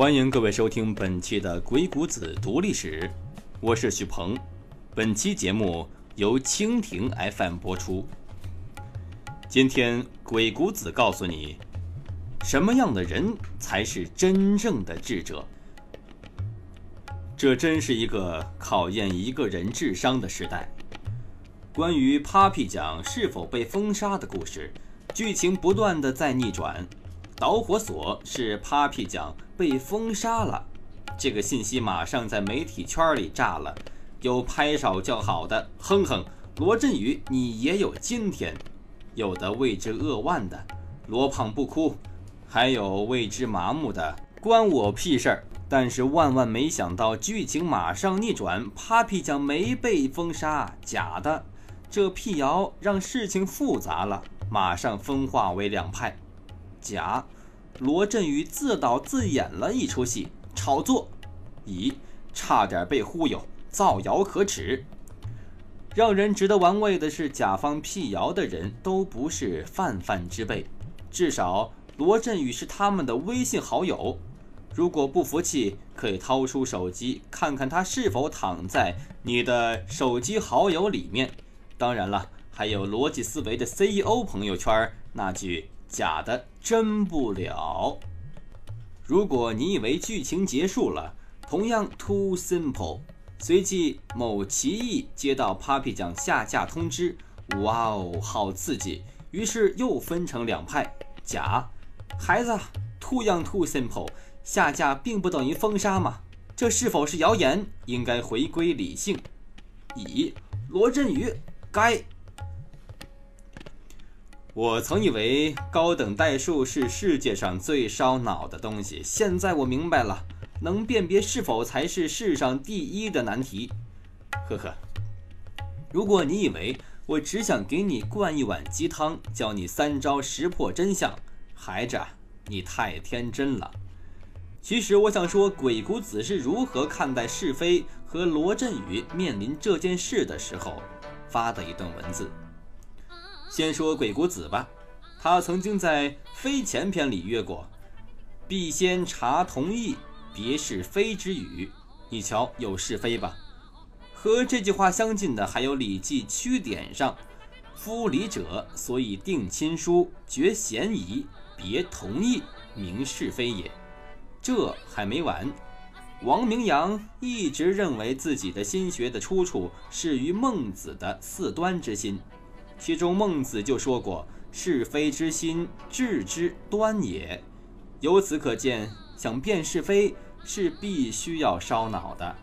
欢迎各位收听本期的《鬼谷子读历史》，我是许鹏。本期节目由蜻蜓 FM 播出。今天鬼谷子告诉你，什么样的人才是真正的智者？这真是一个考验一个人智商的时代。关于 Papi 酱是否被封杀的故事，剧情不断的在逆转。导火索是 Papi 酱被封杀了，这个信息马上在媒体圈里炸了，有拍手叫好的，哼哼，罗振宇你也有今天；有的为之扼腕的，罗胖不哭；还有为之麻木的，关我屁事儿。但是万万没想到，剧情马上逆转，Papi 酱没被封杀，假的。这辟谣让事情复杂了，马上分化为两派。甲，罗振宇自导自演了一出戏，炒作；乙，差点被忽悠，造谣可耻。让人值得玩味的是，甲方辟谣的人都不是泛泛之辈，至少罗振宇是他们的微信好友。如果不服气，可以掏出手机看看他是否躺在你的手机好友里面。当然了，还有逻辑思维的 CEO 朋友圈那句。假的真不了。如果你以为剧情结束了，同样 too simple。随即某奇异接到 Papi 酱下架通知，哇哦，好刺激！于是又分成两派。假孩子，too young too simple。下架并不等于封杀嘛？这是否是谣言？应该回归理性。乙罗振宇该。我曾以为高等代数是世界上最烧脑的东西，现在我明白了，能辨别是否才是世上第一的难题。呵呵，如果你以为我只想给你灌一碗鸡汤，教你三招识破真相，孩子，你太天真了。其实我想说，鬼谷子是如何看待是非和罗振宇面临这件事的时候发的一段文字。先说鬼谷子吧，他曾经在《非前篇》里曰过：“必先察同意，别是非之语。”你瞧，有是非吧？和这句话相近的还有《礼记·曲典》上：“夫礼者，所以定亲疏，决嫌疑，别同意，明是非也。”这还没完，王明阳一直认为自己的心学的出处是于孟子的四端之心。其中孟子就说过：“是非之心，智之端也。”由此可见，想辨是非是必须要烧脑的。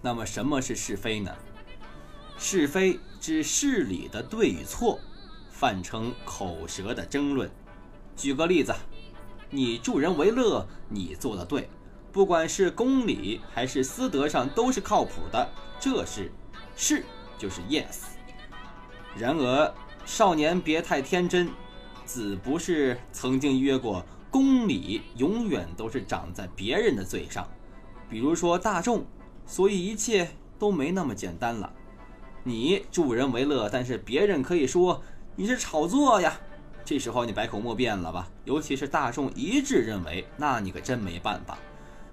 那么，什么是是非呢？是非指事理的对与错，泛称口舌的争论。举个例子，你助人为乐，你做的对，不管是公理还是私德上都是靠谱的，这是是就是 yes。然而，少年别太天真。子不是曾经约过，公理永远都是长在别人的嘴上，比如说大众，所以一切都没那么简单了。你助人为乐，但是别人可以说你是炒作呀，这时候你百口莫辩了吧？尤其是大众一致认为，那你可真没办法。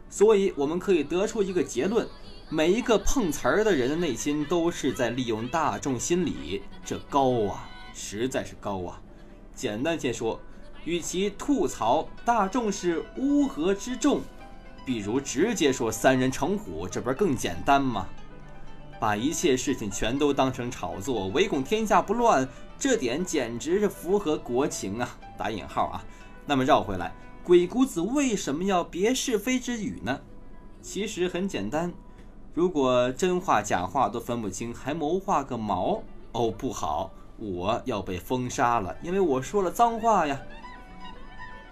所以我们可以得出一个结论。每一个碰瓷儿的人的内心都是在利用大众心理，这高啊，实在是高啊！简单些说，与其吐槽大众是乌合之众，比如直接说三人成虎，这不是更简单吗？把一切事情全都当成炒作，唯恐天下不乱，这点简直是符合国情啊！打引号啊。那么绕回来，鬼谷子为什么要别是非之语呢？其实很简单。如果真话假话都分不清，还谋划个毛？哦，不好，我要被封杀了，因为我说了脏话呀。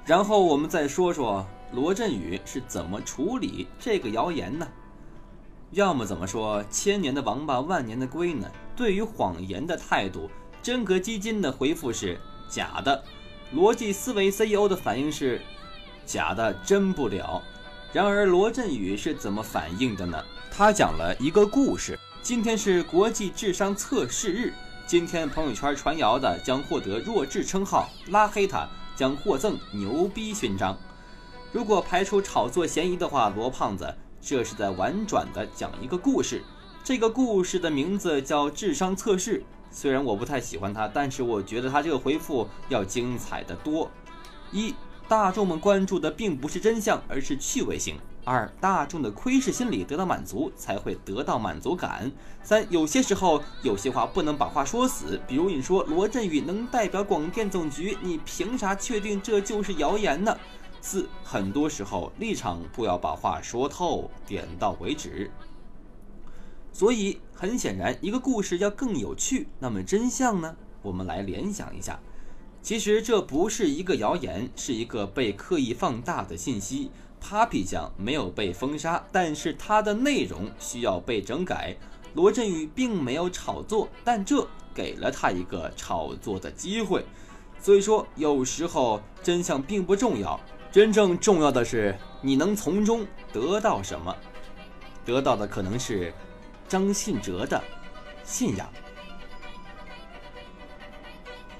然后我们再说说罗振宇是怎么处理这个谣言呢？要么怎么说千年的王八万年的龟呢？对于谎言的态度，真格基金的回复是假的，逻辑思维 CEO 的反应是假的，真不了。然而罗振宇是怎么反应的呢？他讲了一个故事。今天是国际智商测试日，今天朋友圈传谣的将获得弱智称号，拉黑他将获赠牛逼勋章。如果排除炒作嫌疑的话，罗胖子这是在婉转的讲一个故事。这个故事的名字叫智商测试。虽然我不太喜欢他，但是我觉得他这个回复要精彩的多。一，大众们关注的并不是真相，而是趣味性。二，大众的窥视心理得到满足，才会得到满足感。三，有些时候有些话不能把话说死，比如你说罗振宇能代表广电总局，你凭啥确定这就是谣言呢？四，很多时候立场不要把话说透，点到为止。所以很显然，一个故事要更有趣，那么真相呢？我们来联想一下，其实这不是一个谣言，是一个被刻意放大的信息。Papi 酱没有被封杀，但是它的内容需要被整改。罗振宇并没有炒作，但这给了他一个炒作的机会。所以说，有时候真相并不重要，真正重要的是你能从中得到什么，得到的可能是。张信哲的信仰。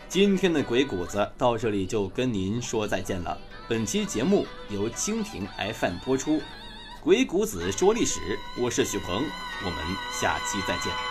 今天的鬼谷子到这里就跟您说再见了。本期节目由蜻蜓 FM 播出，《鬼谷子说历史》，我是许鹏，我们下期再见。